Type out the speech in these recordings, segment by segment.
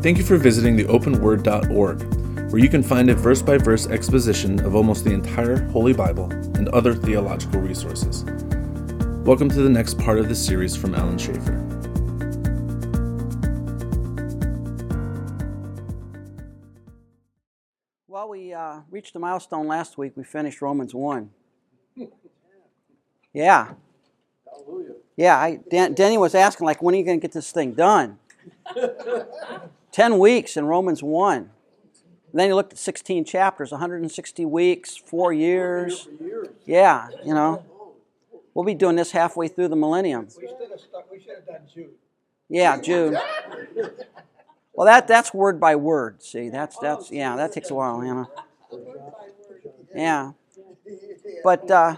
Thank you for visiting the openword.org, where you can find a verse by verse exposition of almost the entire Holy Bible and other theological resources. Welcome to the next part of this series from Alan Schaefer. Well, we uh, reached a milestone last week. We finished Romans 1. Yeah. Yeah, I, Dan, Denny was asking, like, when are you going to get this thing done? 10 weeks in Romans 1. And then you looked at 16 chapters, 160 weeks, four years. Yeah, you know. We'll be doing this halfway through the millennium. We should have stuck, we should have done Jude. Yeah, Jude. Well, that that's word by word. See, that's that's yeah, that takes a while, you know. Yeah, but uh,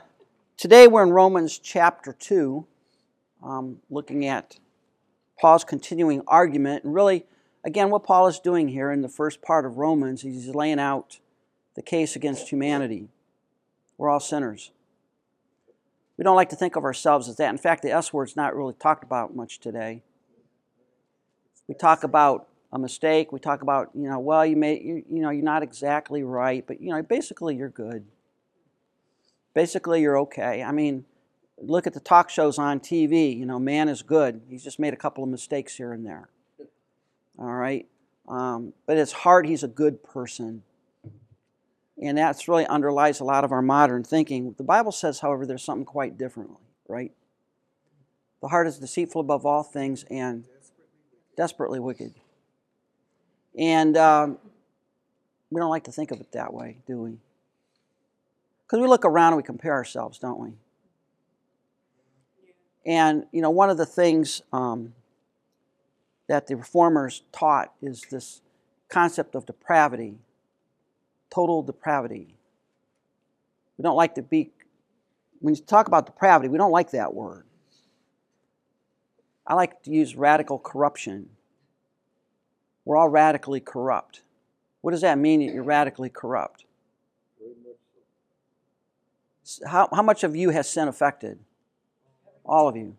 today we're in Romans chapter two, um, looking at Paul's continuing argument, and really, again, what Paul is doing here in the first part of Romans, he's laying out the case against humanity. We're all sinners. We don't like to think of ourselves as that. In fact, the S word's not really talked about much today. We talk about a mistake. We talk about, you know, well, you may, you, you know, you're not exactly right, but you know, basically you're good. Basically you're okay. I mean, look at the talk shows on TV. You know, man is good. He's just made a couple of mistakes here and there. All right, um, but his heart, he's a good person. And that's really underlies a lot of our modern thinking. The Bible says, however, there's something quite differently, right? The heart is deceitful above all things and desperately wicked. And um, we don't like to think of it that way, do we? Because we look around and we compare ourselves, don't we? And, you know, one of the things um, that the reformers taught is this concept of depravity, total depravity. We don't like to be, when you talk about depravity, we don't like that word. I like to use radical corruption. We're all radically corrupt. What does that mean that you're radically corrupt? How, how much of you has sin affected? All of you.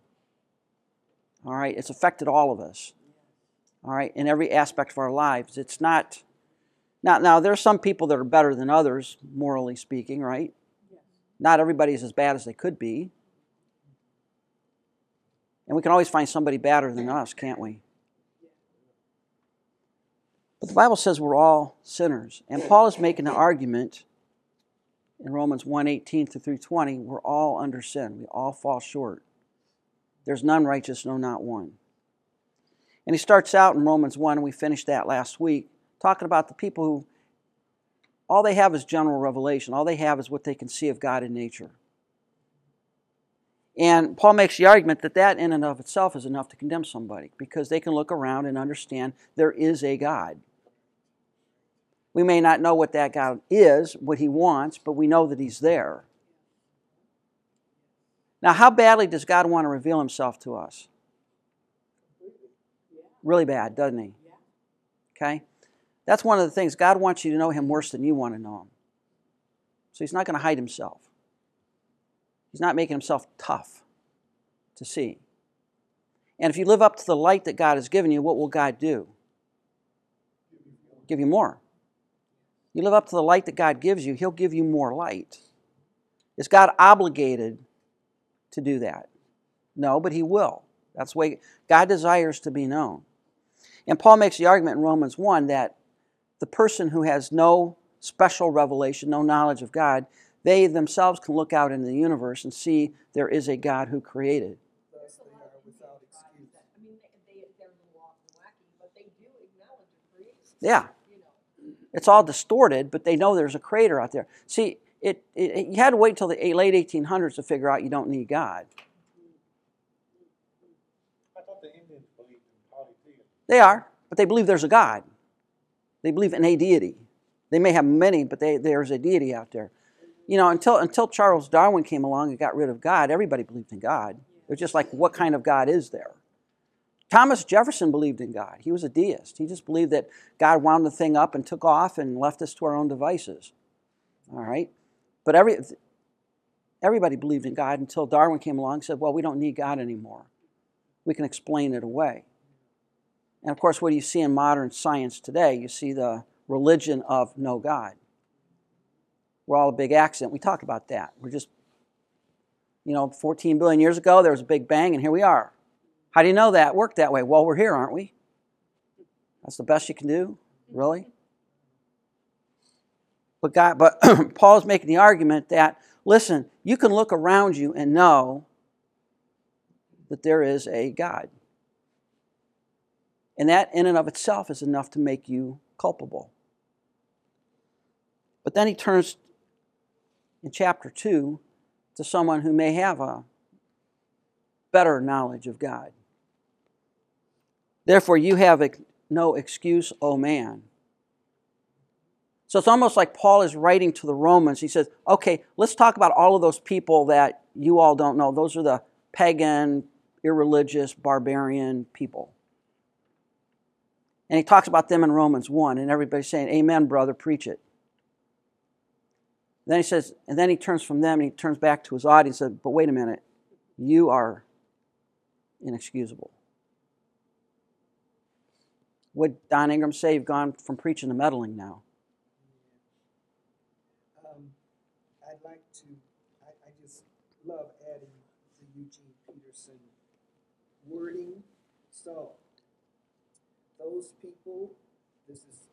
All right, it's affected all of us. All right, in every aspect of our lives. It's not. Now, now there are some people that are better than others, morally speaking, right? Not everybody's as bad as they could be. And we can always find somebody better than us, can't we? But the Bible says we're all sinners. And Paul is making the argument in Romans 1 18 through 20. We're all under sin, we all fall short. There's none righteous, no, not one. And he starts out in Romans 1, and we finished that last week, talking about the people who all they have is general revelation. All they have is what they can see of God in nature. And Paul makes the argument that that in and of itself is enough to condemn somebody because they can look around and understand there is a God. We may not know what that God is, what he wants, but we know that he's there. Now, how badly does God want to reveal himself to us? Really bad, doesn't he? Okay? That's one of the things. God wants you to know him worse than you want to know him. So he's not going to hide himself. He's not making himself tough to see. And if you live up to the light that God has given you, what will God do? Give you more. You live up to the light that God gives you, He'll give you more light. Is God obligated to do that? No, but He will. That's the way God desires to be known. And Paul makes the argument in Romans 1 that the person who has no special revelation, no knowledge of God, they themselves can look out into the universe and see there is a God who created. Thus they are without excuse. I mean, they, they, they're a little off and wacky, but they do acknowledge a creator. Yeah. You know, It's all distorted, but they know there's a creator out there. See, it, it, you had to wait till the late 1800s to figure out you don't need God. I thought the Indians believed in polytheism. They are, but they believe there's a God. They believe in a deity. They may have many, but they, there's a deity out there. You know, until, until Charles Darwin came along and got rid of God, everybody believed in God. It was just like, what kind of God is there? Thomas Jefferson believed in God. He was a deist. He just believed that God wound the thing up and took off and left us to our own devices. All right? But every, everybody believed in God until Darwin came along and said, well, we don't need God anymore. We can explain it away. And of course, what do you see in modern science today? You see the religion of no God. We're all a big accident. We talk about that. We're just, you know, 14 billion years ago, there was a big bang, and here we are. How do you know that worked that way? Well, we're here, aren't we? That's the best you can do? Really? But God, but Paul's making the argument that listen, you can look around you and know that there is a God. And that in and of itself is enough to make you culpable. But then he turns in chapter 2 to someone who may have a better knowledge of God. Therefore, you have no excuse, O man. So it's almost like Paul is writing to the Romans. He says, okay, let's talk about all of those people that you all don't know. Those are the pagan, irreligious, barbarian people. And he talks about them in Romans 1, and everybody's saying, Amen, brother, preach it. Then he says, and then he turns from them and he turns back to his audience and says, But wait a minute, you are inexcusable. Would Don Ingram say you've gone from preaching to meddling now? Um, I'd like to, I, I just love adding the Eugene Peterson wording. So, those people, this is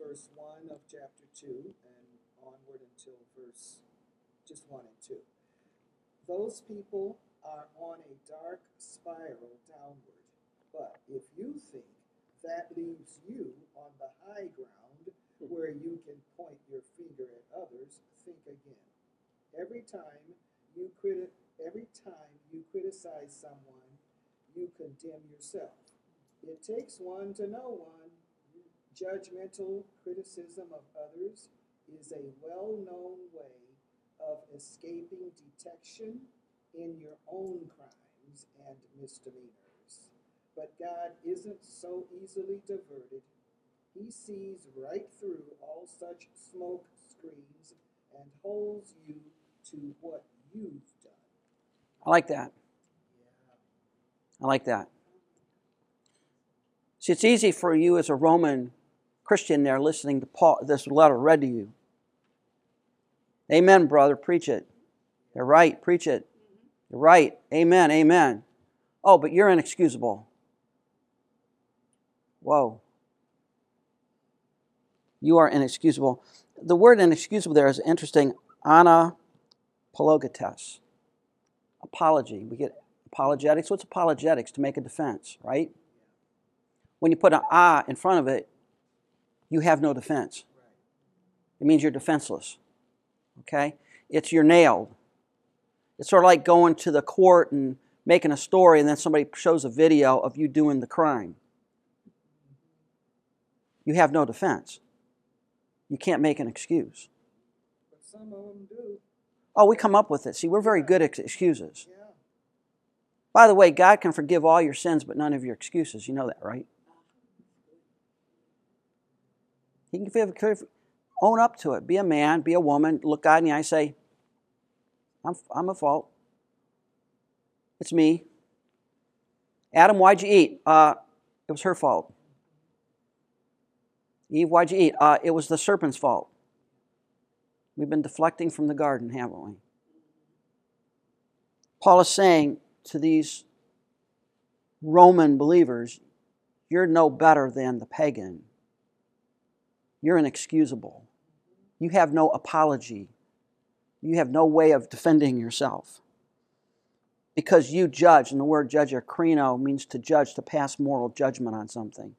verse 1 of chapter 2 and onward until verse just 1 and 2. Those people are on a dark spiral downward. But if you think that leaves you on the high ground where you can point your finger at others, think again. Every time you criti- every time you criticize someone, you condemn yourself. It takes one to know one. Judgmental criticism of others is a well-known way of escaping detection in your own crimes and misdemeanors. But God isn't so easily diverted. He sees right through all such smoke screens and holds you to what you've done. I like that. Yeah. I like that. See, it's easy for you as a Roman Christian there listening to Paul, this letter read to you. Amen, brother, preach it. You're right, preach it. You're right. Amen, amen. Oh, but you're inexcusable. Whoa. You are inexcusable. The word inexcusable there is interesting. Ana apologetes. Apology. We get apologetics. What's apologetics? To make a defense, right? When you put an ah in front of it, you have no defense. It means you're defenseless. Okay? It's you're nailed. It's sort of like going to the court and making a story and then somebody shows a video of you doing the crime. You have no defense. You can't make an excuse. But some of them do. Oh, we come up with it. See, we're very good at excuses. Yeah. By the way, God can forgive all your sins, but none of your excuses. You know that, right? He can forgive, forgive- own up to it. Be a man, be a woman, look God in the eye, say, I'm, I'm at fault. It's me. Adam, why'd you eat? Uh, it was her fault. Eve, why'd you eat? Uh, it was the serpent's fault. We've been deflecting from the garden, haven't we? Paul is saying to these Roman believers, you're no better than the pagan. You're inexcusable. You have no apology. You have no way of defending yourself. Because you judge, and the word judge, or krino, means to judge, to pass moral judgment on something.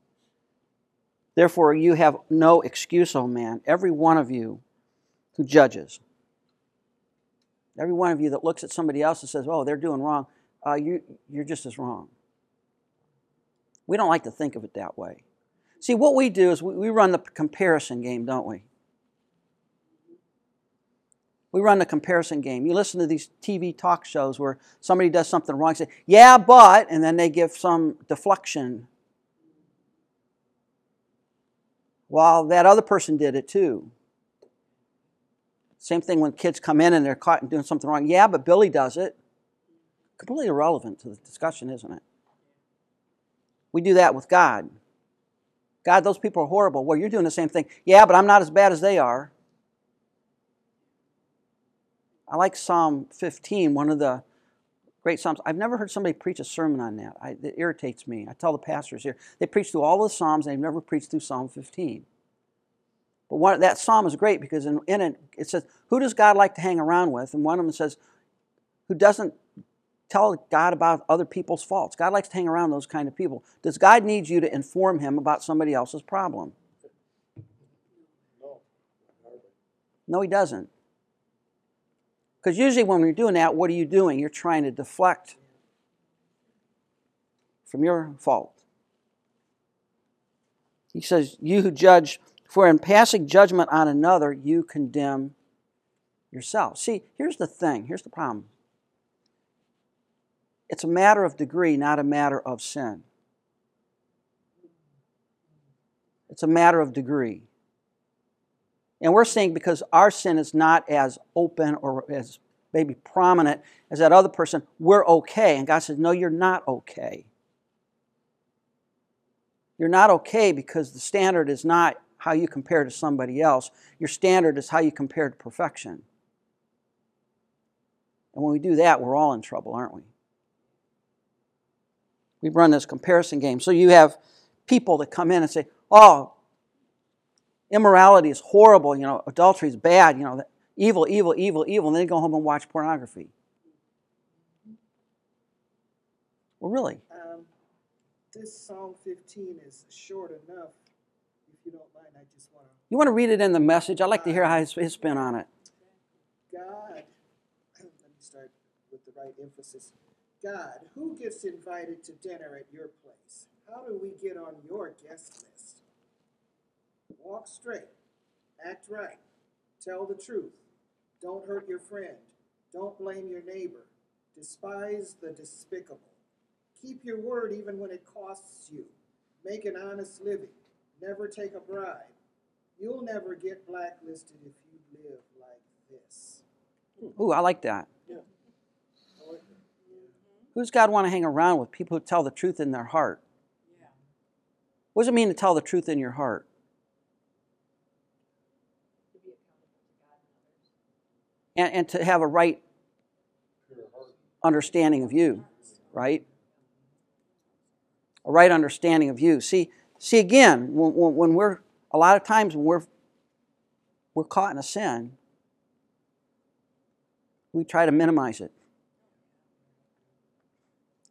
Therefore, you have no excuse, O man, every one of you who judges. Every one of you that looks at somebody else and says, oh, they're doing wrong, uh, you, you're just as wrong. We don't like to think of it that way. See, what we do is we, run the comparison game, don't we? We run the comparison game. You listen to these TV talk shows where somebody does something wrong, say, yeah, but, and then they give some deflection. Well, that other person did it too. Same thing when kids come in and they're caught doing something wrong. Yeah, but Billy does it. Completely irrelevant to the discussion, isn't it? We do that with God. God, those people are horrible. Well, you're doing the same thing. Yeah, but I'm not as bad as they are. I like Psalm 15, one of the great Psalms. I've never heard somebody preach a sermon on that. I, it irritates me. I tell the pastors here, they preach through all the Psalms, and they've never preached through Psalm 15. But one, that Psalm is great because in, in it, it says, Who does God like to hang around with? And one of them says, Who doesn't tell God about other people's faults? God likes to hang around those kind of people. Does God need you to inform him about somebody else's problem? No, he doesn't. Because usually when you're doing that, what are you doing? You're trying to deflect from your fault. He says, You who judge, for in passing judgment on another, you condemn yourself. See, here's the thing here's the problem it's a matter of degree, not a matter of sin. It's a matter of degree. And we're saying because our sin is not as open or as maybe prominent as that other person, we're okay. And God says, No, you're not okay. You're not okay because the standard is not how you compare to somebody else. Your standard is how you compare to perfection. And when we do that, we're all in trouble, aren't we? We run this comparison game. So you have people that come in and say, Oh, immorality is horrible, you know, adultery is bad, you know, evil, evil, evil, evil, and then they go home and watch pornography. Well, really? Um, this Psalm 15 is short enough. If you don't mind, I just want to. You want to read it in the message? I'd like to hear how his, his spin on it. God, let me start with the right emphasis. God, who gets invited to dinner at your place? How do we get on your guest list? Walk straight, act right, tell the truth, don't hurt your friend, don't blame your neighbor, despise the despicable. Keep your word even when it costs you. Make an honest living, never take a bribe. You'll never get blacklisted if you live like this. Ooh, I like that. Yeah. Who's God want to hang around with? People who tell the truth in their heart. What does it mean to tell the truth in your heart? And. And, to have a right understanding of you, right? A right understanding of you. See, see again, when when we're a lot of times when we're we're caught in a sin, we try to minimize it.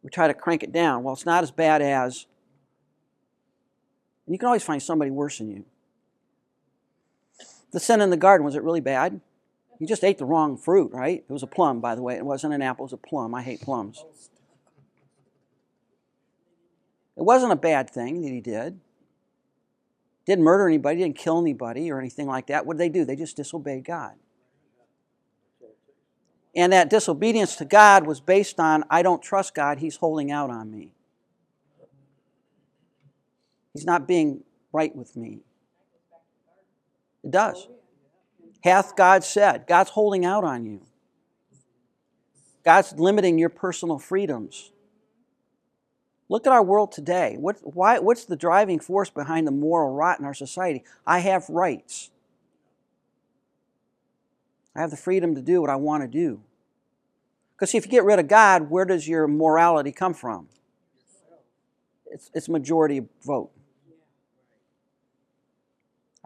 We try to crank it down. Well, it's not as bad as. And you can always find somebody worse than you. The sin in the garden, was it really bad? You just ate the wrong fruit, right? It was a plum, by the way. It wasn't an apple, it was a plum. I hate plums. It wasn't a bad thing that he did. Didn't murder anybody, didn't kill anybody or anything like that. What did they do? They just disobeyed God. And that disobedience to God was based on I don't trust God, He's holding out on me. He's not being right with me. It does. Hath God said? God's holding out on you. God's limiting your personal freedoms. Look at our world today. What, why, what's the driving force behind the moral rot in our society? I have rights. I have the freedom to do what I want to do. Because see, if you get rid of God, where does your morality come from? It's, it's majority vote.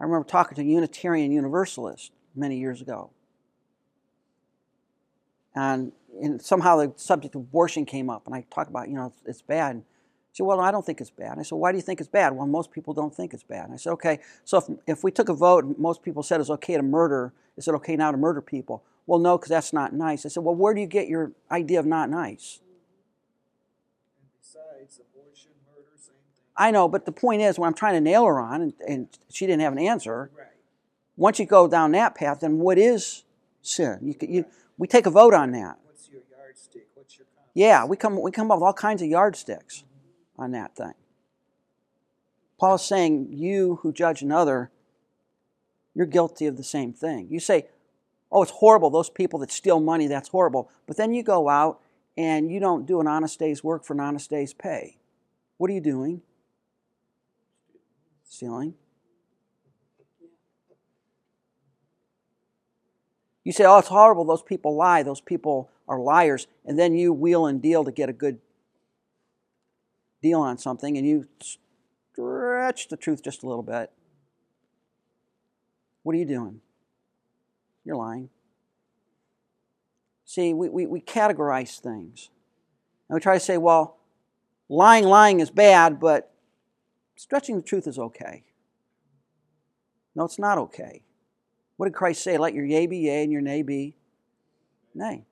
I remember talking to a Unitarian Universalist many years ago. And, and somehow the subject of abortion came up, and I talked about, you know, it's, it's bad. She said, Well, I don't think it's bad. I said, Why do you think it's bad? Well, most people don't think it's bad. And I said, Okay, so if, if we took a vote and most people said it's okay to murder, is it okay now to murder people? Well, no, because that's not nice. I said, Well, where do you get your idea of not nice? And besides, abortion, murder, same thing. I know, but the point is, when I'm trying to nail her on, and, and she didn't have an answer, Right. once you go down that path, then what is sin? You, you, we take a vote on that. What's your yardstick? What's your? Yeah, we come, we come up with all kinds of yardsticks on that thing. Paul's saying, You who judge another, you're guilty of the same thing. You say, Oh, it's horrible, those people that steal money, that's horrible. But then you go out and you don't do an honest day's work for an honest day's pay. What are you doing? Stealing. You say, oh, it's horrible. Those people lie. Those people are liars. And then you wheel and deal to get a good deal on something and you stretch the truth just a little bit. What are you doing? You're lying. See, we, we, we categorize things. And we try to say, well, lying, lying is bad, but stretching the truth is okay. No, it's not okay. What did Christ say? Let your yea be yea and your nay be nay.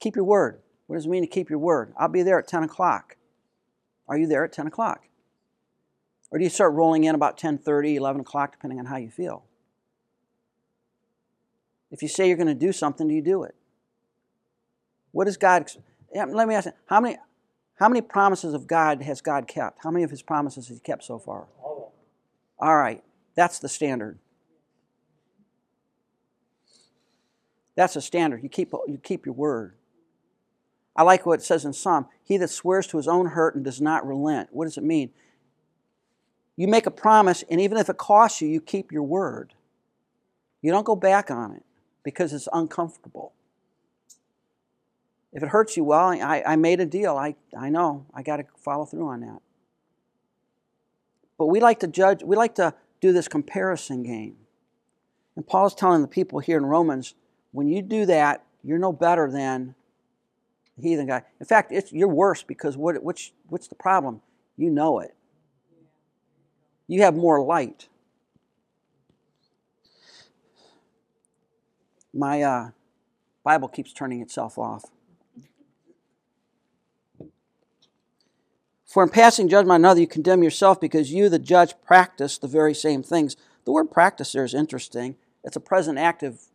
Keep your word. What does it mean to keep your word? I'll be there at 10 o'clock. Are you there at 10 o'clock? Or do you start rolling in about 10:30, 11 o'clock, depending on how you feel? If you say you're going to do something, do you do it? What does God? Let me ask you, how many, how many promises of God has God kept? How many of His promises has He kept so far? All All right, that's the standard. That's the standard. You keep, you keep your word. I like what it says in Psalm He that swears to his own hurt and does not relent. What does it mean? You make a promise, and even if it costs you, you keep your word. You don't go back on it because it's uncomfortable. If it hurts you, well, I, I made a deal. I, I know. I got to follow through on that. But we like to judge, we like to do this comparison game. And Paul's telling the people here in Romans when you do that, you're no better than heathen guy. In fact, it's, you're worse because what, which, what's the problem? You know it. You have more light. My uh, Bible keeps turning itself off. For in passing judgment on another, you condemn yourself because you, the judge, practice the very same things. The word practice there is interesting. It's a present active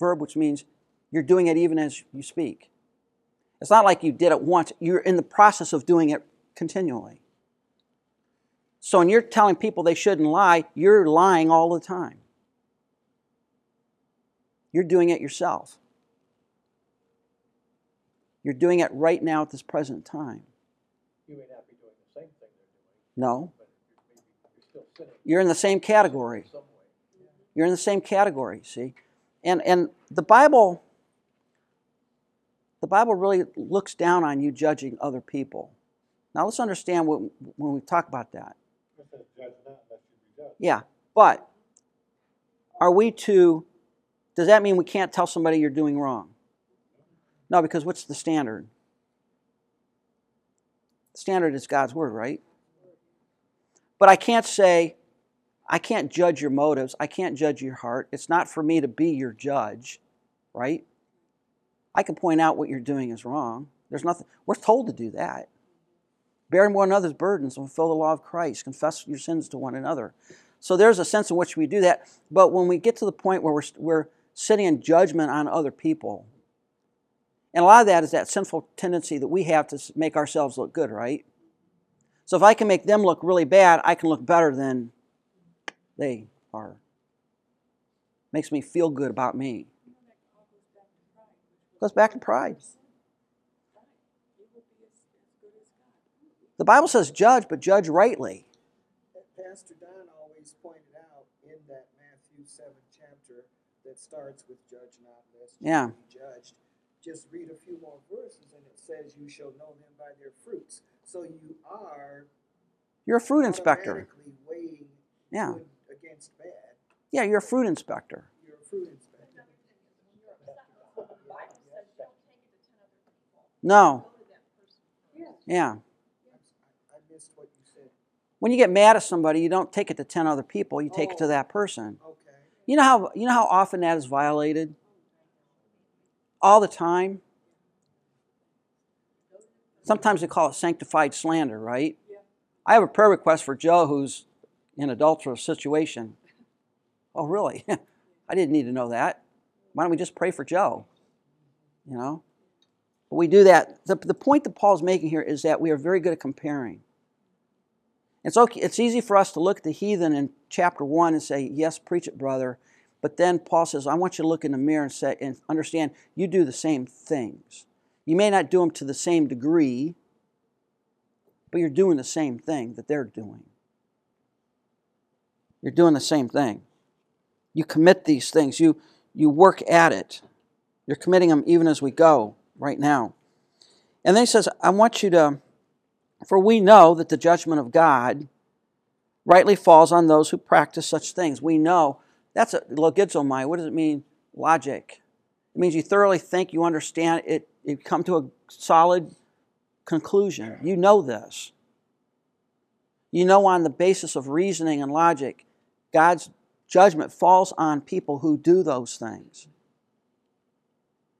verb, which means you're doing it even as you speak. It's not like you did it once, you're in the process of doing it continually. So when you're telling people they shouldn't lie, you're lying all the time. You're doing it yourself. You're doing it right now at this present time. You may not be doing the same thing they're doing, No, but you're, you're still you're in the same category. in some way. You're in the same category, see? And and the Bible the Bible really looks down on you judging other people. Now let's understand what, when we talk about that. Yeah, but are we to does that mean we can't tell somebody you're doing wrong? No, because what's the standard? Standard is God's word, right? But I can't say, I can't judge your motives. I can't judge your heart. It's not for me to be your judge, right? I can point out what you're doing is wrong. There's nothing, we're told to do that. Bear one another's burdens and fulfill the law of Christ. Confess your sins to one another. So there's a sense in which we do that. But when we get to the point where we're, we're sitting in judgment on other people, and a lot of that is that sinful tendency that we have to make ourselves look good, right? So if I can make them look really bad, I can look better than they are. Makes me feel good about me. Goes back to pride. The Bible says judge, but judge rightly. Pastor Don always pointed out in that Matthew 7 chapter that starts with judge not lest Yeah. be judged. Just read a few more verses and it says you shall know them by their fruits. So you are You're a fruit inspector. Yeah. against bad. Yeah, you're a fruit inspector. You're a fruit inspector. No. Yeah. I missed what you said. When you get mad at somebody, you don't take it to 10 other people, you take it to oh. that person. Okay. You know how you know how often that is violated? All the time. Sometimes they call it sanctified slander, right? I have a prayer request for Joe who's in an adulterous situation. Oh, really? I didn't need to know that. Why don't we just pray for Joe? You know? We do that. The, the point that Paul's making here is that we are very good at comparing. It's, okay, it's easy for us to look at the heathen in chapter 1 and say, Yes, preach it, brother. But then Paul says, I want you to look in the mirror and, say, and understand you do the same things. You may not do them to the same degree, but you're doing the same thing that they're doing. You're doing the same thing. You commit these things, you, you work at it. You're committing them even as we go right now. And then he says, I want you to, for we know that the judgment of God rightly falls on those who practice such things. We know. That's a logizomai. What does it mean? Logic. It means you thoroughly think, you understand it, you come to a solid conclusion. You know this. You know on the basis of reasoning and logic, God's judgment falls on people who do those things.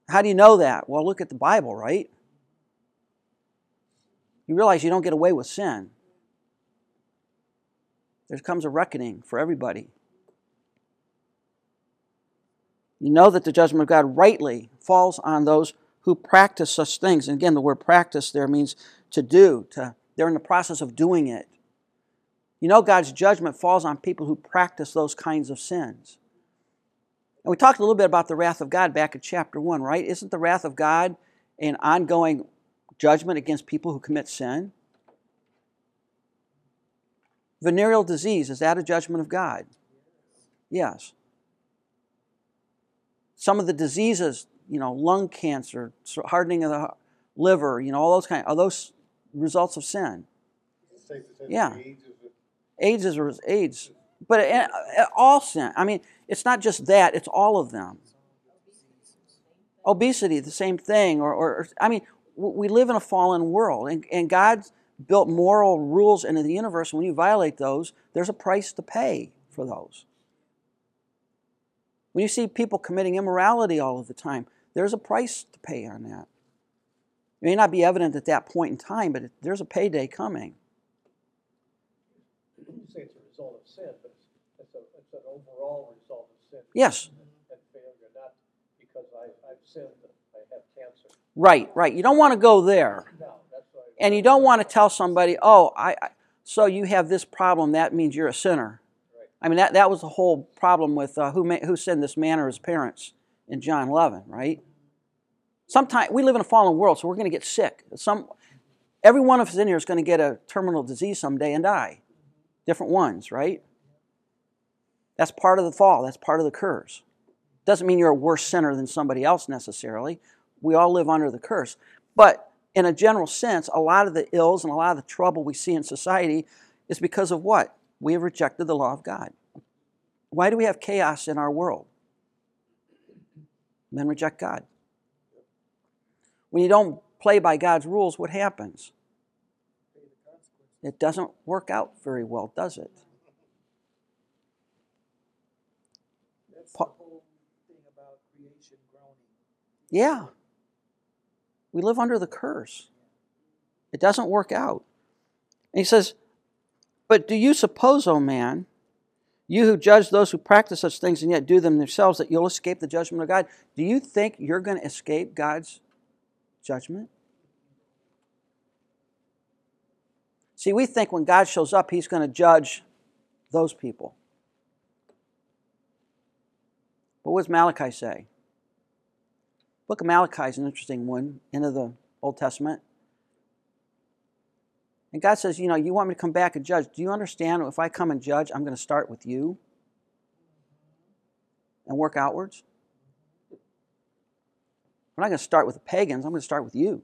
How do you know that? Well, look at the Bible, right? You realize you don't get away with sin. There comes a reckoning for everybody. You know that the judgment of God rightly falls on those who practice such things. And again, the word practice there means to do, to they're in the process of doing it. You know God's judgment falls on people who practice those kinds of sins. And we talked a little bit about the wrath of God back in chapter 1, right? Isn't the wrath of God an ongoing judgment against people who commit sin? Venereal disease, is that a judgment of God? Yes. Some of the diseases, you know, lung cancer, hardening of the liver, you know, all those kind are those results of sin. Safe to say Yeah. that AIDS is a- AIDS is AIDS, but uh, uh, all sin. I mean, it's not just that; it's all of them. Obesity, the same thing. Or, or I mean, we live in a fallen world, and, and God's built moral rules into the universe. And when you violate those, there's a price to pay for those. When you see people committing immorality all of the time, there's a price to pay on that. It may not be evident at that point in time, but there's a payday coming. you say it's a result of sin, but it's, it's, a, it's an overall result of sin. Yes. And failure, not because I, I've sinned, I have cancer. Right, right. You don't want to go there. No, that's why. And you don't want to tell somebody, oh, I, I so you have this problem, that means you're a sinner. Right. I mean, that, that was the whole problem with uh, who, ma- who sinned this man or his parents in John 11, right? Sometimes we live in a fallen world, so we're going to get sick. Some, every one of us in here is going to get a terminal disease someday and die. Different ones, right? That's part of the fall. That's part of the curse. Doesn't mean you're a worse sinner than somebody else necessarily. We all live under the curse. But in a general sense, a lot of the ills and a lot of the trouble we see in society is because of what? We have rejected the law of God. Why do we have chaos in our world? Men reject God. When you don't play by God's rules, what happens? It doesn't work out very well, does it? That's the Pa- whole thing about creation groaning. Yeah. We live under the curse. It doesn't work out. And he says, But do you suppose, O man, you who judge those who practice such things and yet do them themselves, that you'll escape the judgment of God? Do you think you're going to escape God's judgment? See, we think when God shows up, he's going to judge those people. But what does Malachi say? Book of Malachi is an interesting one, into the Old Testament. And God says, You know, you want me to come back and judge. Do you understand if I come and judge, I'm going to start with you and work outwards? I'm not going to start with the pagans, I'm going to start with you.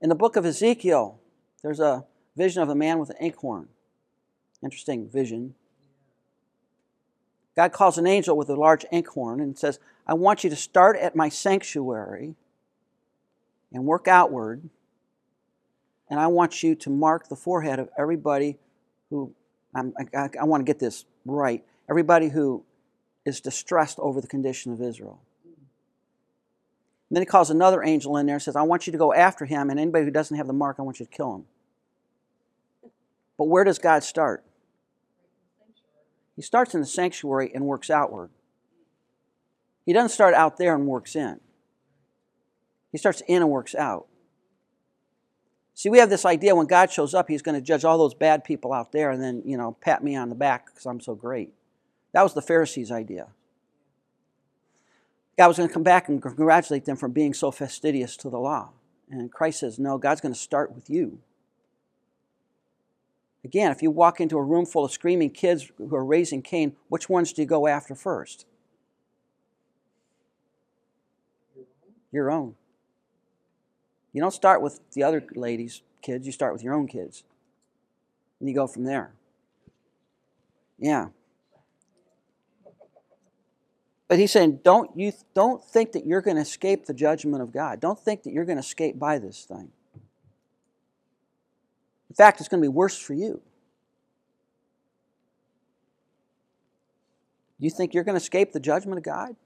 In the book of Ezekiel, there's a vision of a man with an inkhorn. Interesting vision. God calls an angel with a large inkhorn and says, I want you to start at my sanctuary and work outward, and I want you to mark the forehead of everybody who, I'm, I, I want to get this right, everybody who is distressed over the condition of Israel. And then he calls another angel in there and says, I want you to go after him, and anybody who doesn't have the mark, I want you to kill him. But where does God start? He starts in the sanctuary and works outward. He doesn't start out there and works in. He starts in and works out. See, we have this idea when God shows up, he's going to judge all those bad people out there and then, you know, pat me on the back because I'm so great. That was the Pharisees' idea. God was going to come back and congratulate them for being so fastidious to the law And Christ says, no, God's going to start with you. Again, if you walk into a room full of screaming kids who are raising Cain, which ones do you go after first? Your own. You don't start with the other ladies' kids, you start with your own kids. And you go from there. Yeah. But he's saying, don't you don't think that you're going to escape the judgment of God. Don't think that you're going to escape by this thing. In fact, it's going to be worse for you. You think you're going to escape the judgment of God?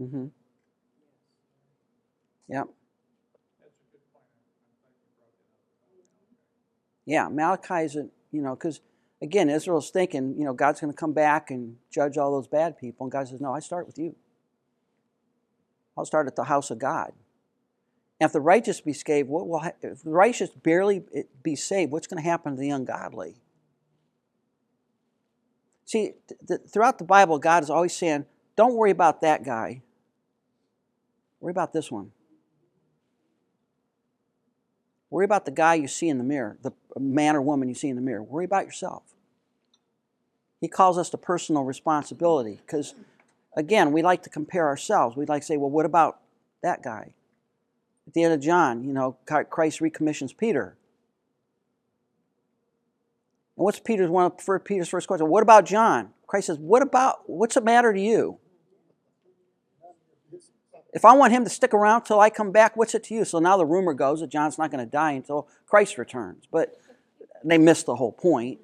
Mm-hmm. Yep. Yeah, Malachi isn't, you know, because again, Israel's thinking, you know, God's going to come back and judge all those bad people. And God says, no, I start with you. I'll start at the house of God. And if the righteous be saved, what will if the righteous barely be saved, what's going to happen to the ungodly? See, th- th- throughout the Bible, God is always saying, don't worry about that guy. Worry about this one. Worry about the guy you see in the mirror, the man or woman you see in the mirror. Worry about yourself. He calls us to personal responsibility because, again, we like to compare ourselves. We'd like to say, well, what about that guy? At the end of John, you know, Christ recommissions Peter. And what's Peter's one of Peter's first question? What about John? Christ says, What about what's the matter to you? If I want him to stick around till I come back, what's it to you? So now the rumor goes that John's not going to die until Christ returns. But they missed the whole point.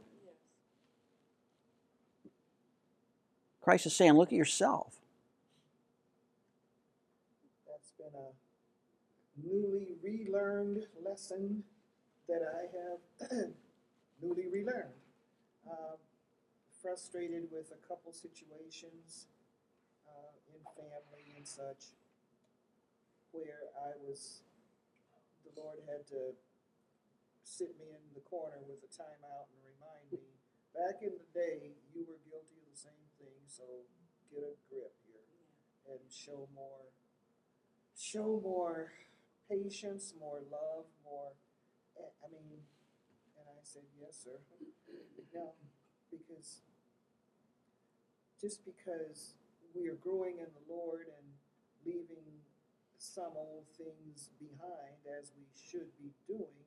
Christ is saying, look at yourself. That's been a newly relearned lesson that I have newly relearned. Um, frustrated with a couple situations uh, in family and such where I was, the Lord had to sit me in the corner with a timeout and remind me, back in the day, you were guilty of the same thing, so get a grip here and show more, show more patience, more love, more, I mean, and I said, yes, sir. No, because just because we are growing in the Lord and leaving some old things behind as we should be doing,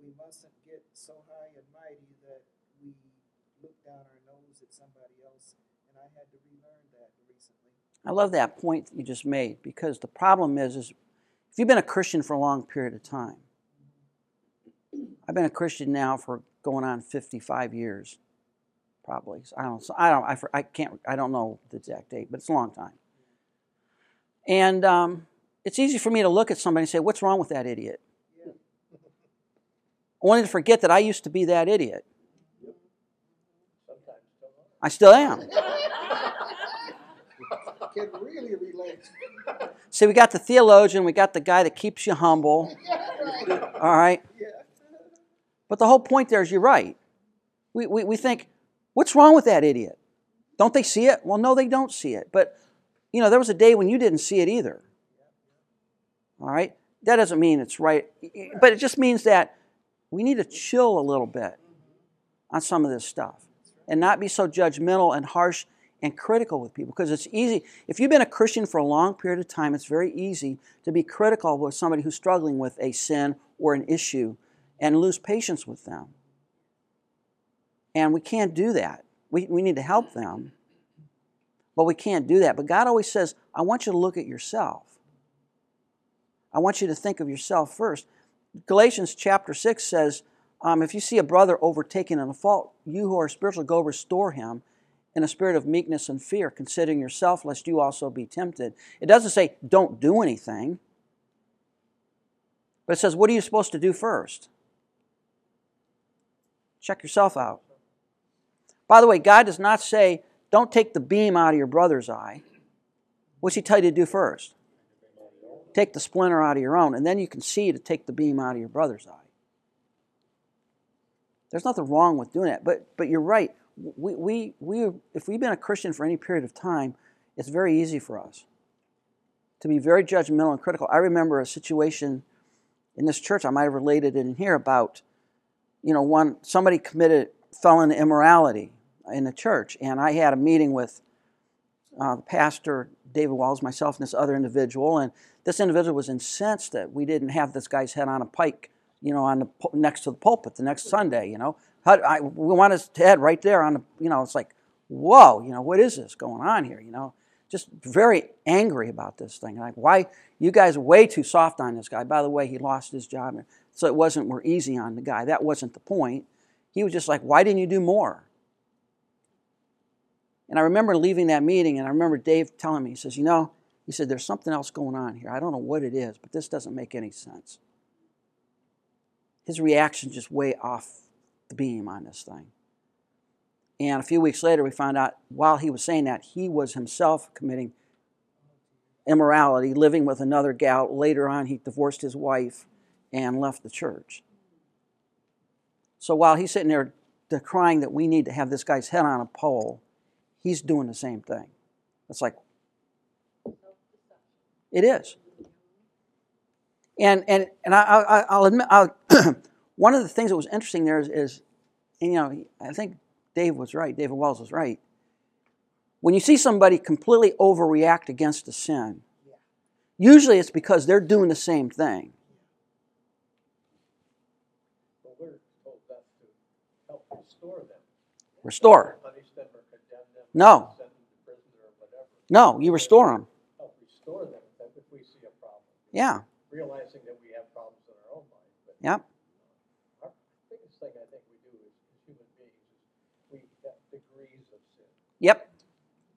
we mustn't get so high and mighty that we look down our nose at somebody else. And I had to relearn that recently. I love that point that you just made because the problem is, is if you've been a Christian for a long period of time, I've been a Christian now for going on 55 years, probably. I don't. I don't. I, I can't. I don't know the exact date, but it's a long time. And um, it's easy for me to look at somebody and say, "What's wrong with that idiot?" I wanted to forget that I used to be that idiot. I still am. Can really relate. See, we got the theologian, we got the guy that keeps you humble. All right? But the whole point there is you're right. We, we, we think, what's wrong with that idiot? Don't they see it? Well, no, they don't see it. But, you know, there was a day when you didn't see it either. All right? That doesn't mean it's right, but it just means that we need to chill a little bit on some of this stuff and not be so judgmental and harsh and critical with people because it's easy. If you've been a Christian for a long period of time, it's very easy to be critical with somebody who's struggling with a sin or an issue and lose patience with them. And we can't do that. We, we need to help them, but we can't do that. But God always says, I want you to look at yourself. I want you to think of yourself first. Galatians chapter 6 says, um, if you see a brother overtaken in a fault, you who are spiritual, go restore him in a spirit of meekness and fear, considering yourself, lest you also be tempted. It doesn't say don't do anything, but it says, what are you supposed to do first? Check yourself out. By the way, God does not say, don't take the beam out of your brother's eye. What's He tell you to do first? Take the splinter out of your own, and then you can see to take the beam out of your brother's eye. There's nothing wrong with doing that, but but you're right. We, we, we, if we've been a Christian for any period of time, it's very easy for us to be very judgmental and critical. I remember a situation in this church, I might have related it in here about, you know, one somebody committed fell into immorality in the church, and I had a meeting with uh, the pastor David Walls, myself, and this other individual, and this individual was incensed that we didn't have this guy's head on a pike, you know, on the next to the pulpit the next Sunday, you know. How, I, we want his head right there on the, you know, it's like, whoa, you know, what is this going on here, you know? Just very angry about this thing. Like, why, you guys are way too soft on this guy. By the way, he lost his job. So it wasn't, we're easy on the guy. That wasn't the point. He was just like, why didn't you do more? And I remember leaving that meeting, and I remember Dave telling me, he says, you know, he said, there's something else going on here. I don't know what it is, but this doesn't make any sense. His reaction just way off the beam on this thing. And a few weeks later, we found out while he was saying that, he was himself committing immorality, living with another gal. Later on, he divorced his wife and left the church. So while he's sitting there crying that we need to have this guy's head on a pole, he's doing the same thing. It's like, it is. And, and, and I, I, will admit, I'll one of the things that was interesting there is, is you know, I think Dave was right, David Wells was right. When you see somebody completely overreact against a sin, usually it's because they're doing the same thing. Well, we're told that to help restore them. Restore. Punish them or condemn them. No. Send them to prison or whatever. No, you restore them. Help restore them if we see a problem. Yeah. Realizing that we have problems in our own life. But Yep. Our biggest thing I think we do as as human beings is we have degrees of sin. Yep.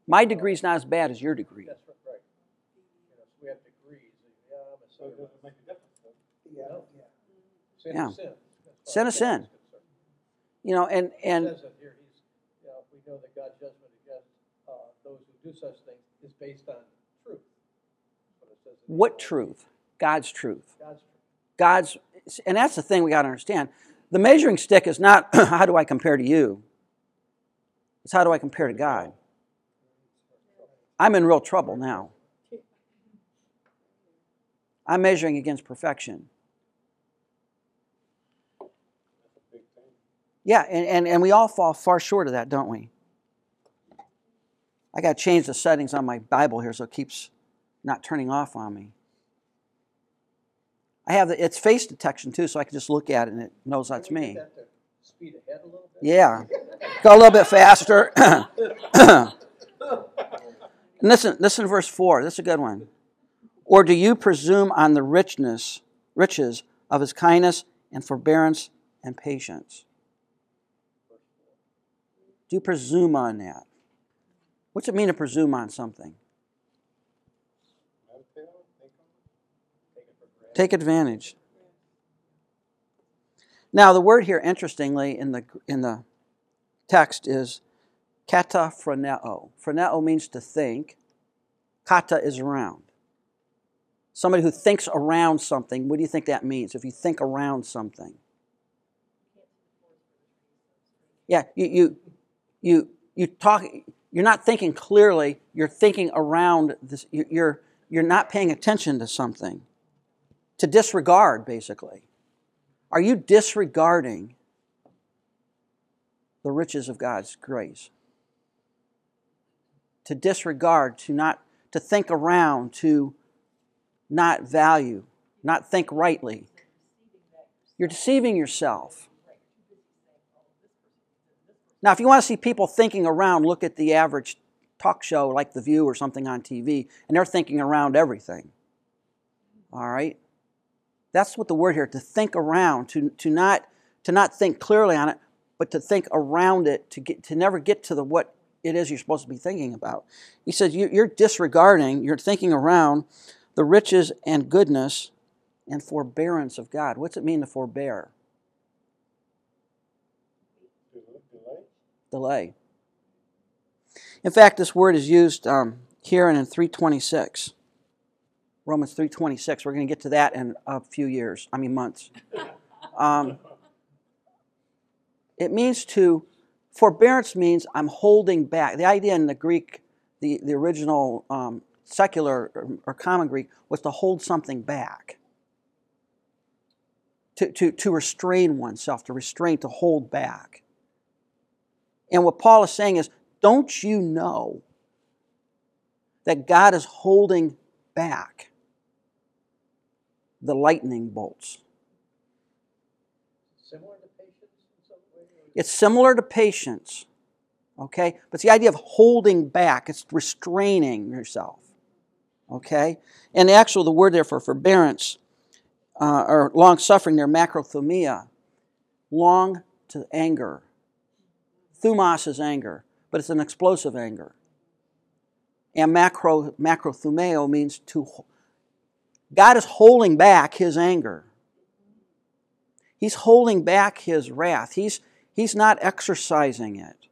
My degree's not as bad as your degree. That's right, right. You know, we have degrees. and, Yeah, I'm a sinner. Yeah, No. yeah. Sin Yeah. is sin. Sin is sin. You know, and It and says it here, he's, you know, we know that God's judgment against uh, those who do such things is based on truth. What it says in the what Bible. truth? God's truth. God's truth. God's and that's the thing we got to understand. The measuring stick is not how do I compare to you. It's how do I compare to God. I'm in real trouble now. I'm measuring against perfection. Yeah, and, and, and we all fall far short of that, don't we? I got to change the settings on my Bible here so it keeps not turning off on me. I have the, it's face detection too, so I can just look at it and it knows that's me. that Speed ahead a little bit? Yeah. Go a little bit faster. and listen, listen to verse 4. This is a good one. Or do you presume on the richness, riches of his kindness and forbearance and patience? Do you presume on that? What's it mean to presume on something? Take advantage. Now, the word here, interestingly, in the, in the text is kata phroneo. Phroneo means to think. Kata is around. Somebody who thinks around something. What do you think that means if you think around something? Yeah, you, you, you, you talk, you're not thinking clearly, you're thinking around this, you- you're, you're not paying attention to something. To disregard, basically. Are you disregarding the riches of God's grace? to disregard, to not to think around, to not value, not think rightly. You're deceiving yourself. Now, if you want to see people thinking around, look at the average talk show like The View or something on TV, and they're thinking around everything. All right? That's what the word here, to think around, to, to, not, to not think clearly on it, but to think around it, to, get, to never get to the what it is you're supposed to be thinking about. He says you, you're disregarding, you're thinking around the riches and goodness and forbearance of God. What's it mean to forbear? Delay. In fact, this word is used um, here and in 326. Romans 3.26. We're going to get to that in a few years. I mean months. Um, it means to, forbearance means I'm holding back. The idea in the Greek, the, the original um, secular or, or, common Greek, was to hold something back. To, to, to restrain oneself, to restrain, to hold back. And what Paul is saying is, don't you know that God is holding back the lightning bolts? Similar to patience in some way? It's similar to patience, okay? But it's the idea of holding back, it's restraining yourself, okay? And actually, the word there for forbearance uh, or long suffering, there, macrothumia, long to anger. Thumos is anger, but it's an explosive anger. And macro, means to. God is holding back his anger. He's holding back his wrath. He's, he's not exercising it.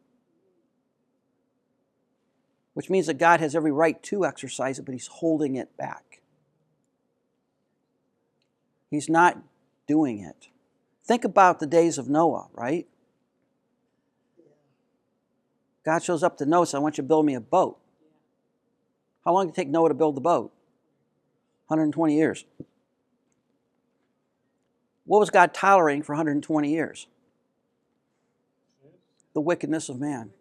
Which means that God has every right to exercise it, but he's holding it back. He's not doing it. Think about the days of Noah, right? God shows up to Noah, says, I want you to build me a boat. How long did it take Noah to build the boat? 120 years. What was God tolerating for 120 years? The wickedness of man.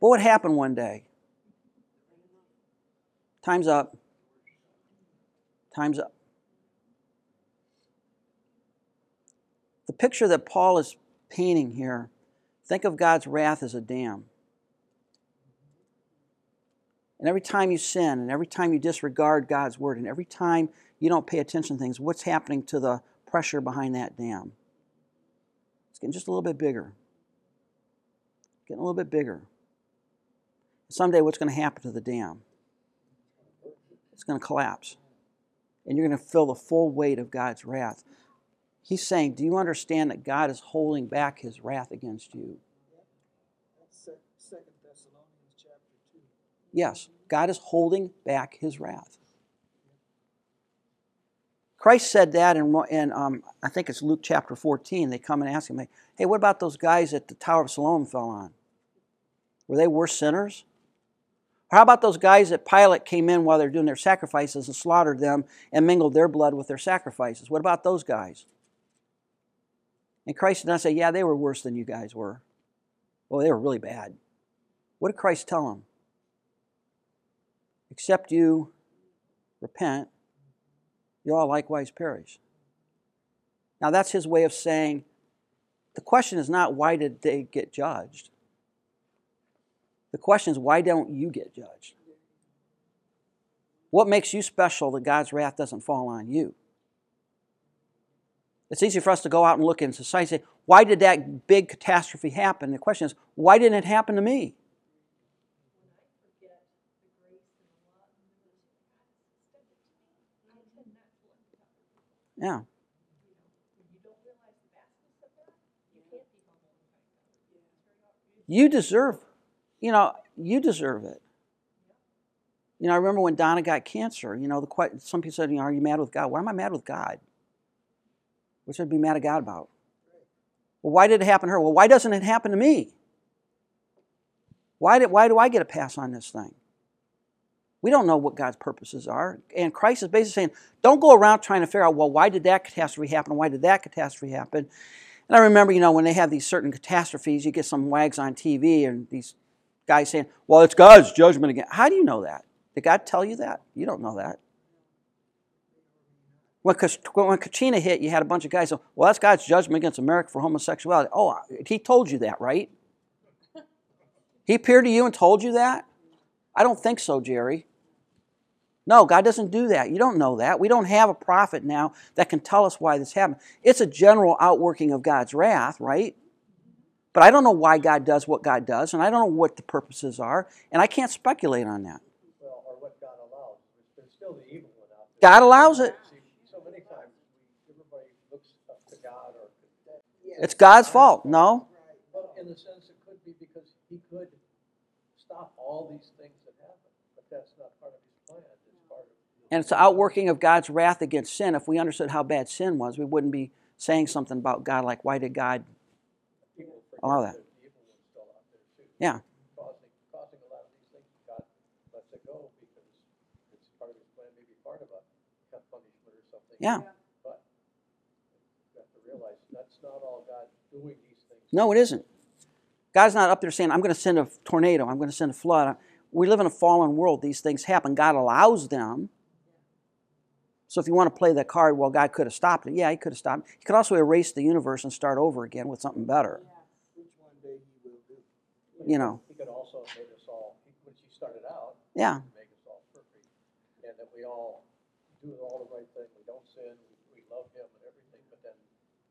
But what happened one day? Time's up. Time's up. The picture that Paul is painting here, think of God's wrath as a dam. And every time you sin, and every time you disregard God's word, and every time you don't pay attention to things, what's happening to the pressure behind that dam? It's getting just a little bit bigger. Getting a little bit bigger. Someday, what's going to happen to the dam? It's going to collapse. And you're going to feel the full weight of God's wrath. He's saying, Do you understand that God is holding back his wrath against you? That's Sec- Second Thessalonians chapter two. Yes, God is holding back his wrath. Christ said that in, in um, I think it's Luke chapter 14. They come and ask him, hey, what about those guys that the Tower of Siloam fell on? Were they worse sinners? How about those guys that Pilate came in while they're doing their sacrifices and slaughtered them and mingled their blood with their sacrifices? What about those guys? And Christ did not say, yeah, they were worse than you guys were. Well, they were really bad. What did Christ tell them? Except you repent, you all likewise perish. Now, that's his way of saying the question is not why did they get judged? The question is why don't you get judged? What makes you special that God's wrath doesn't fall on you? It's easy for us to go out and look in society and say, why did that big catastrophe happen? The question is, why didn't it happen to me? Yeah. You deserve, you know, you deserve it. You know, I remember when Donna got cancer. You know, the some people said, "You know, are you mad with God?" Why am I mad with God? What should I be mad at God about? Well, why did it happen to her? Well, why doesn't it happen to me? Why, did, why do I get a pass on this thing? We don't know what God's purposes are. And Christ is basically saying, don't go around trying to figure out, well, why did that catastrophe happen? Why did that catastrophe happen? And I remember, you know, when they have these certain catastrophes, you get some wags on TV and these guys saying, well, it's God's judgment again. How do you know that? Did God tell you that? You don't know that. When, when Katrina hit, you had a bunch of guys say, well, that's God's judgment against America for homosexuality. Oh, uh, he told you that, right? He appeared to you and told you that? I don't think so, Jerry. No, God doesn't do that. You don't know that. We don't have a prophet now that can tell us why this happened. It's a general outworking of God's wrath, right? But I don't know why God does what God does, and I don't know what the purposes are, and I can't speculate on that. Well, or what God allows. There's still the evil one out there. God allows it. So many times everybody looks up to God. It's God's fault. No. In the sense it could be because He could stop all these things that happen, but that's not part of His plan. It's part of. And it's the outworking of God's wrath against sin. If we understood how bad sin was, we wouldn't be saying something about God like, why did God Allow that. Yeah. Yeah. But you have to realize that's not all God doing these things. No, it isn't. God's not up there saying, I'm going to send a tornado, I'm going to send a flood. We live in a fallen world. These things happen. God allows them. So if you want to play that card, well, God could have stopped it. Yeah, He could have stopped it. He could also erase the universe and start over again with something better. Which one day he will do. You know. He could also have made us all, he- when she started out, Yeah. make us all perfect, and that we all do all the right thing, we don't sin, we, we love him and everything, but then,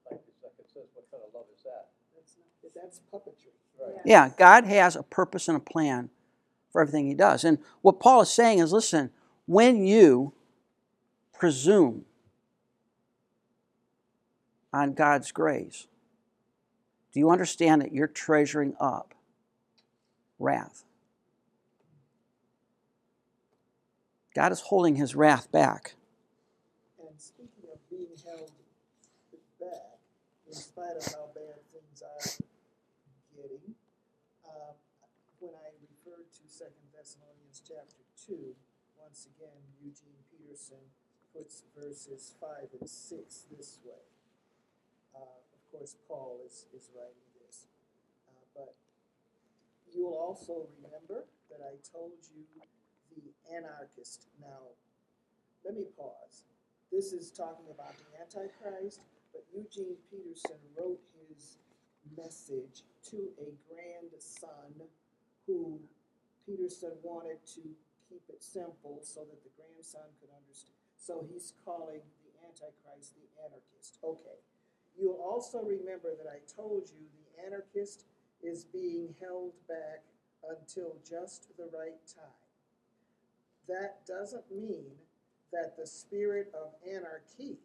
like, it's like it says, what kind of love is that? That's not, that's puppetry. Right. Yeah, God has a purpose and a plan for everything He does. And what Paul is saying is listen, when you presume on God's grace, do you understand that you're treasuring up wrath? God is holding His wrath back. And speaking of being held back, in spite of how bad things are getting, um, when I referred to Second Thessalonians chapter two, once again, Eugene Peterson puts verses five and six this way. Uh, of course, Paul is, is writing this. Uh, but you'll also remember that I told you the anarchist. Now, let me pause. This is talking about the Antichrist, but Eugene Peterson wrote his message to a grandson who Peterson wanted to keep it simple so that the grandson could understand. So he's calling the Antichrist the anarchist. Okay. You'll also remember that I told you the anarchist is being held back until just the right time. That doesn't mean that the spirit of anarchy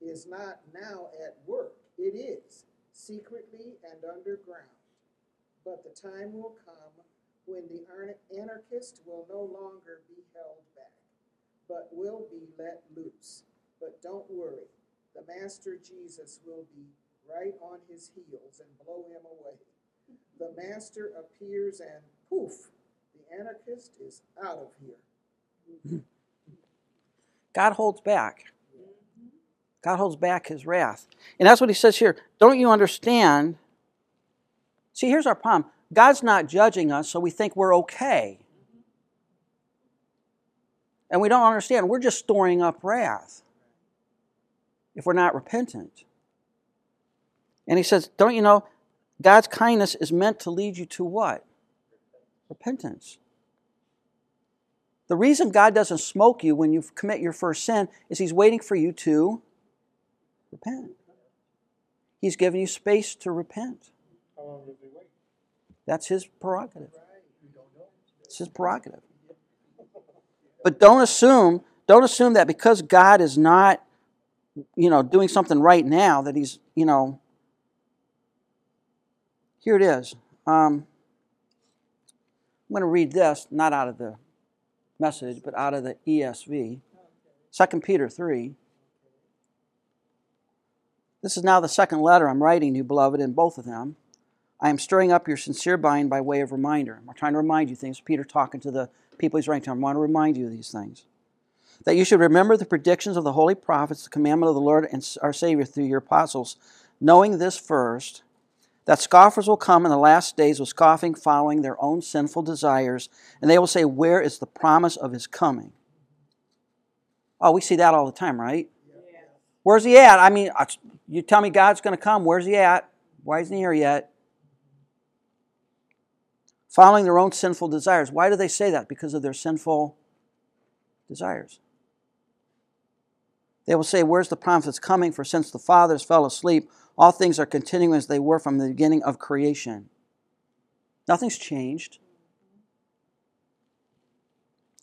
is not now at work. It is, secretly and underground. But the time will come when the anarchist will no longer be held but will be let loose. But don't worry, the Master Jesus will be right on his heels and blow him away. The Master appears and poof, the anarchist is out of here. God holds back. God holds back his wrath. And that's what he says here. Don't you understand? See, here's our problem God's not judging us, so we think we're okay. And we don't understand. We're just storing up wrath if we're not repentant. And he says, Don't you know, God's kindness is meant to lead you to what? Repentance. The reason God doesn't smoke you when you commit your first sin is He's waiting for you to repent. He's giving you space to repent. How long does he wait? That's His prerogative. We don't know. It's His prerogative. But don't assume, don't assume that because God is not, you know, doing something right now that He's, you know. Here it is. Um, I'm going to read this, not out of the message, but out of the ESV. 2 Peter 3. This is now the second letter I'm writing you, beloved, in both of them. I am stirring up your sincere mind by way of reminder. I'm trying to remind you things. Peter talking to the people he's writing to. I want to remind you of these things. That you should remember the predictions of the holy prophets, the commandment of the Lord and our Savior through your apostles, knowing this first, that scoffers will come in the last days with scoffing, following their own sinful desires, and they will say, Where is the promise of his coming? Oh, we see that all the time, right? Where's he at? I mean, you tell me God's going to come. Where's he at? Why isn't he here yet? Following their own sinful desires. Why do they say that? Because of their sinful desires. They will say, Where's the promise that's coming? For since the fathers fell asleep, all things are continuing as they were from the beginning of creation. Nothing's changed.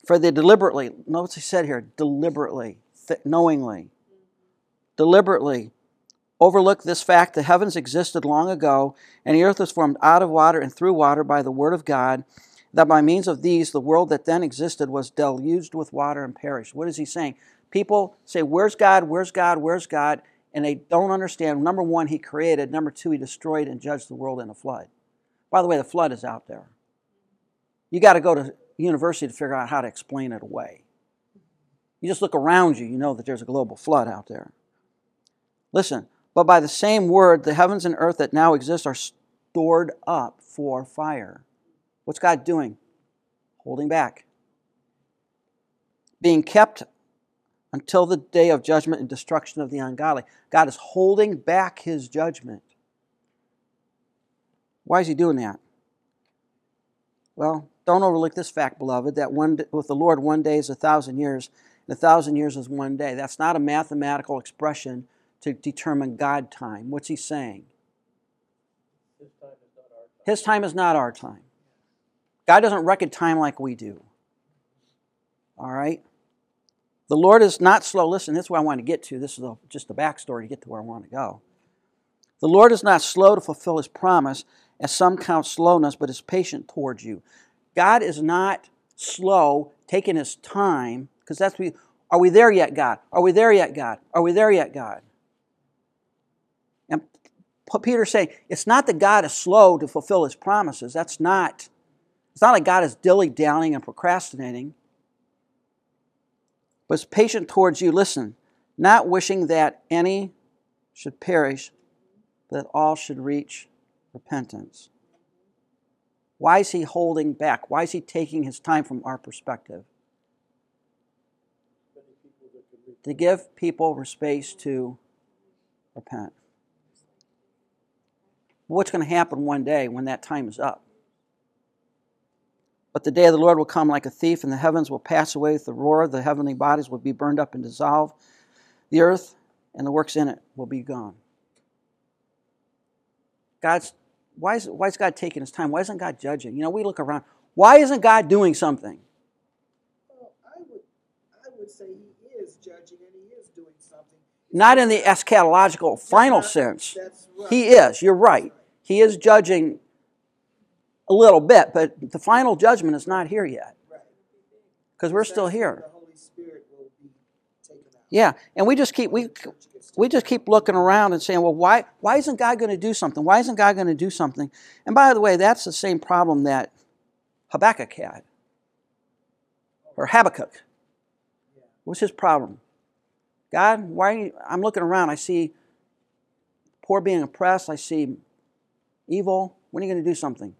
For they deliberately, notice he said here, deliberately, th- knowingly, deliberately overlook this fact the heavens existed long ago, and the earth was formed out of water and through water by the word of God, that by means of these the world that then existed was deluged with water and perished. What is he saying? People say, Where's God? Where's God? Where's God? And they don't understand. Number one, he created. Number two, he destroyed and judged the world in a flood. By the way, the flood is out there. You got to go to university to figure out how to explain it away. You just look around you, you know that there's a global flood out there. Listen, but by the same word, the heavens and earth that now exist are stored up for fire. What's God doing? Holding back. Being kept until the day of judgment and destruction of the ungodly. God is holding back his judgment. Why is he doing that? Well, don't overlook this fact, beloved, that one, with the Lord, one day is a thousand years, and a thousand years is one day. That's not a mathematical expression to determine God time. What's he saying? His time is not our time. His time is not our time. God doesn't reckon time like we do. All right? The Lord is not slow. Listen, this is where I want to get to. This is just the backstory to get to where I want to go. The Lord is not slow to fulfill his promise, as some count slowness, but is patient towards you. God is not slow, taking his time, because that's we are we there yet, God? Are we there yet, God? Are we there yet, God? And Peter's saying it's not that God is slow to fulfill his promises. That's not, it's not like God is dilly dallying and procrastinating, but is patient towards you. Listen, not wishing that any should perish, but that all should reach repentance. Why is he holding back? Why is he taking his time from our perspective? To give people space to repent. What's going to happen one day when that time is up? But the day of the Lord will come like a thief, and the heavens will pass away with the roar. The heavenly bodies will be burned up and dissolved. The earth and the works in it will be gone. God's why is, why is God taking his time? Why isn't God judging? You know, we look around. Why isn't God doing something? Well, I would, I would say he is judging and he is doing something. Not in the eschatological final sense. Right. He is, you're right. He is judging a little bit, but the final judgment is not here yet because we're still here. The Holy Spirit will be taken out. Yeah, and we just keep we we just keep looking around and saying, well, why why isn't God going to do something? Why isn't God going to do something? And by the way, that's the same problem that Habakkuk had, or Habakkuk. What's his problem? God, why? I'm looking around. I see poor being oppressed. I see evil. When are you going to do something?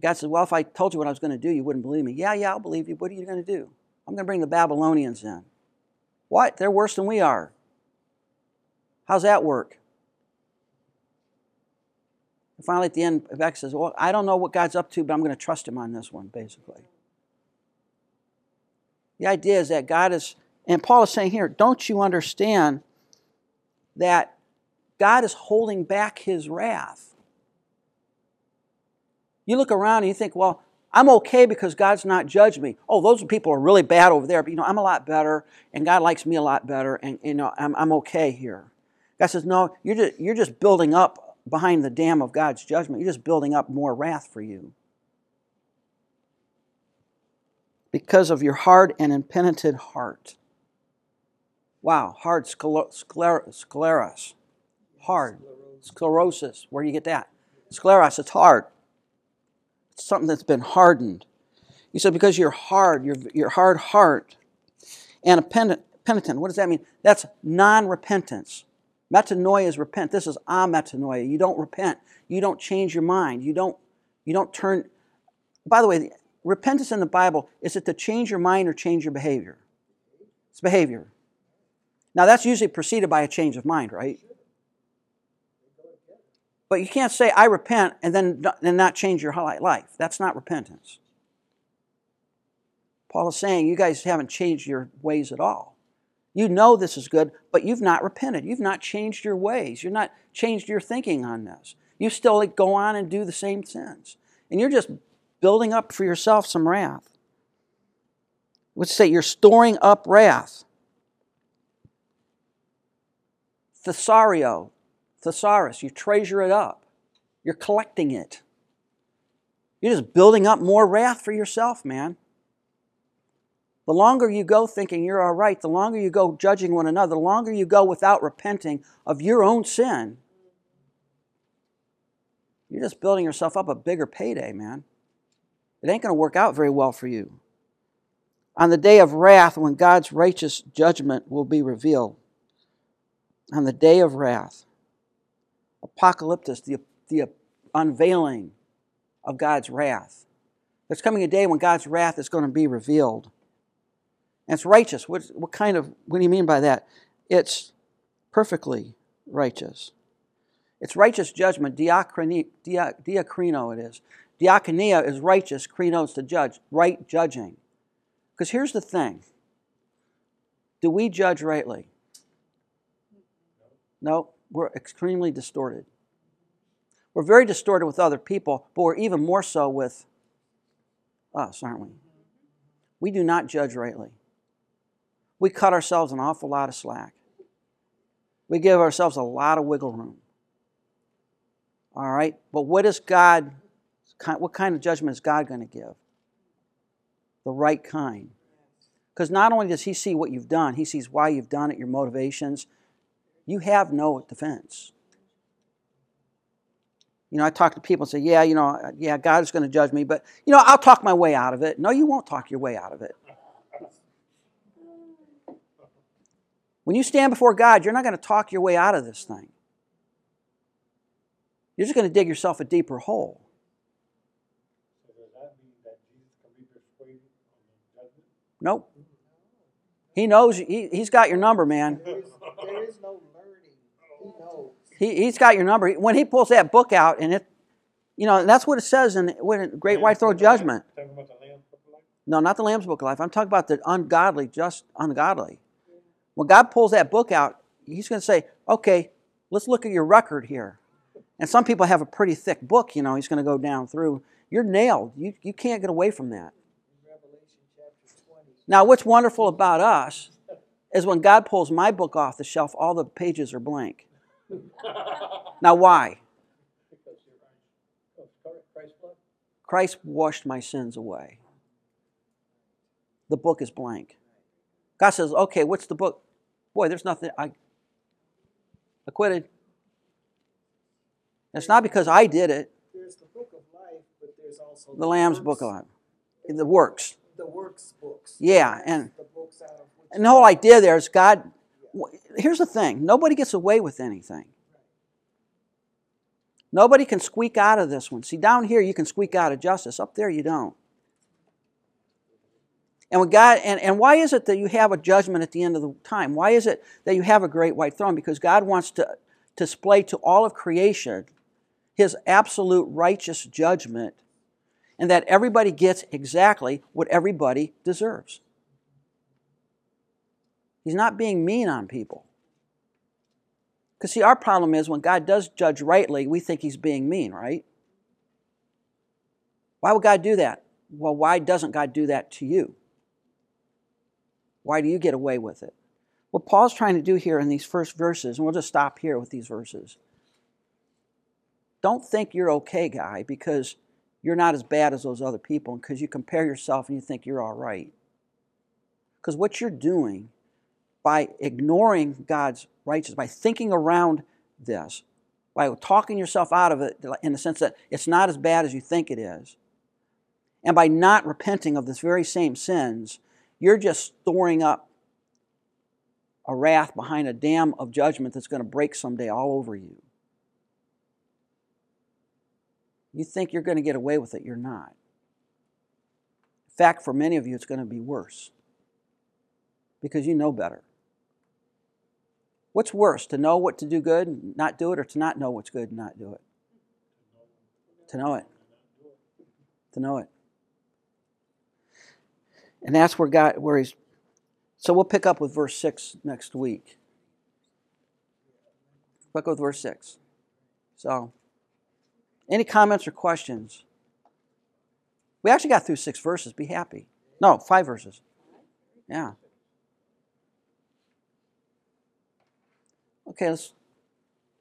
God says, Well, if I told you what I was going to do, you wouldn't believe me. Yeah, yeah, I'll believe you. What are you going to do? I'm going to bring the Babylonians in. What? They're worse than we are. How's that work? And finally, at the end, Habakkuk says, Well, I don't know what God's up to, but I'm going to trust him on this one, basically. The idea is that God is, and Paul is saying here, don't you understand that God is holding back his wrath? You look around and you think, well, I'm okay because God's not judged me. Oh, those people are really bad over there, but you know, I'm a lot better, and God likes me a lot better, and you know, I'm, I'm okay here. God says, no, you're just, you're just building up behind the dam of God's judgment. You're just building up more wrath for you. Because of your hard and impenitent heart. Wow, hard scler- scler- scleros. Hard. Sclerosis. Where do you get that? Scleros, it's hard. It's something that's been hardened. He said, because you're hard, your, your hard heart, and a penitent, penitent, what does that mean? That's non repentance. Metanoia is repent. This is ametanoia. You don't repent. You don't change your mind. You don't, you don't turn. By the way, repentance in the Bible is it to change your mind or change your behavior? It's behavior. Now that's usually preceded by a change of mind, right? But you can't say I repent and then and not change your life. That's not repentance. Paul is saying you guys haven't changed your ways at all. You know this is good, but you've not repented. You've not changed your ways. You've not changed your thinking on this. You still go on and do the same sins. And you're just building up for yourself some wrath. Let's say you're storing up wrath. Thesario, thesaurus, you treasure it up. You're collecting it. You're just building up more wrath for yourself, man. The longer you go thinking you're all right, the longer you go judging one another, the longer you go without repenting of your own sin, you're just building yourself up a bigger payday, man. It ain't going to work out very well for you. On the day of wrath, when God's righteous judgment will be revealed, on the day of wrath, apocalyptus, the, the unveiling of God's wrath. There's coming a day when God's wrath is going to be revealed. And it's righteous. What, what kind of, what do you mean by that? It's perfectly righteous. It's righteous judgment. Diakrino, diakrino it is. Diakonia is righteous. Krino is to judge. Right judging. Because here's the thing. Do we judge rightly? No, we're extremely distorted. We're very distorted with other people, but we're even more so with us, aren't we? We do not judge rightly we cut ourselves an awful lot of slack. We give ourselves a lot of wiggle room. All right? But what is God, what kind of judgment is God going to give? The right kind. Because not only does He see what you've done, He sees why you've done it, your motivations. You have no defense. You know, I talk to people and say, yeah, you know, uh, yeah, God is going to judge me, but, you know, I'll talk my way out of it. No, you won't talk your way out of it. When you stand before God, you're not going to talk your way out of this thing. You're just going to dig yourself a deeper hole. Nope. He knows, he, he's got your number, man. There is, there is no. He, he's got your number. When he pulls that book out, and it, you know, that's what it says in when Great White Throne Judgment. No, not the Lamb's Book of Life. I'm talking about the ungodly, just ungodly. When God pulls that book out, He's going to say, okay, let's look at your record here. And some people have a pretty thick book, you know, He's going to go down through. You're nailed. You, you can't get away from that. Now, what's wonderful about us is when God pulls my book off the shelf, all the pages are blank. now, why? Christ washed my sins away. The book is blank. God says, okay, what's the book? Boy, there's nothing. I acquitted. It's not because I did it. There's the book of life, but there's also the Lamb's works, book of life. The works. The works books. Yeah, and the books out of and the whole idea there is God. Here's the thing: nobody gets away with anything. Nobody can squeak out of this one. See, down here you can squeak out of justice. Up there you don't. And when God and, and why is it that you have a judgment at the end of the time? Why is it that you have a great white throne? Because God wants to, to display to all of creation his absolute righteous judgment and that everybody gets exactly what everybody deserves. He's not being mean on people. Because, see, our problem is when God does judge rightly, we think he's being mean, right? Why would God do that? Well, why doesn't God do that to you? Why do you get away with it? What Paul's trying to do here in these first verses, and we'll just stop here with these verses. Don't think you're okay, guy, because you're not as bad as those other people, because you compare yourself and you think you're all right. Because what you're doing by ignoring God's righteousness, by thinking around this, by talking yourself out of it in the sense that it's not as bad as you think it is, and by not repenting of this very same sins, you're just storing up a wrath behind a dam of judgment that's going to break someday all over you. You think you're going to get away with it, you're not. In fact, for many of you, it's going to be worse because you know better. What's worse, to know what to do good and not do it, or to not know what's good and not do it? To know it. To know it. And that's where God, where He's. So we'll pick up with verse 6 next week. Pick up with verse 6. So, any comments or questions? We actually got through six verses. Be happy. No, five verses. Yeah. Okay, let's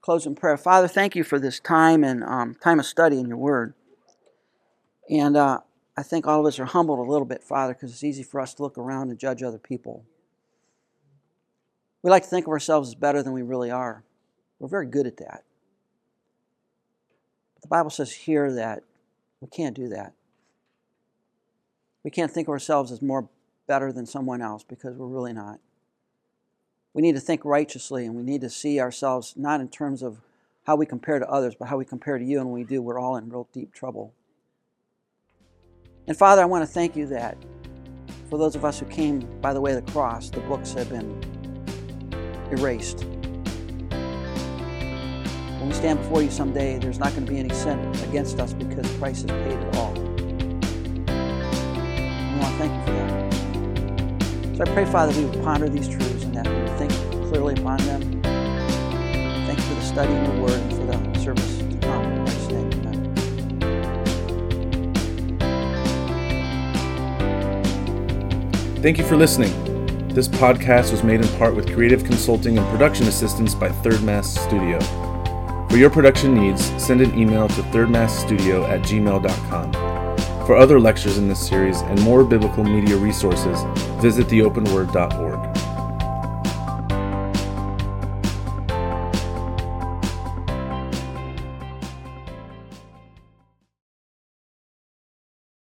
close in prayer. Father, thank you for this time and um, time of study in your word. And uh, I think all of us are humbled a little bit, Father, because it's easy for us to look around and judge other people. We like to think of ourselves as better than we really are. We're very good at that. But the Bible says here that we can't do that. We can't think of ourselves as more better than someone else because we're really not. We need to think righteously and we need to see ourselves not in terms of how we compare to others, but how we compare to you. And when we do, we're all in real deep trouble. And Father, I want to thank you that for those of us who came by the way of the cross, the books have been erased. When we stand before you someday, there's not going to be any sin against us because Christ has paid it all. I want to thank you for that. So I pray, Father, we would ponder these truths that think clearly upon them. Thank you for the study of your word and for the service to come. In name. Thank you for listening. This podcast was made in part with creative consulting and production assistance by Third Mass Studio. For your production needs, send an email to thirdmassstudio at gmail.com. For other lectures in this series and more biblical media resources, visit theopenword.org.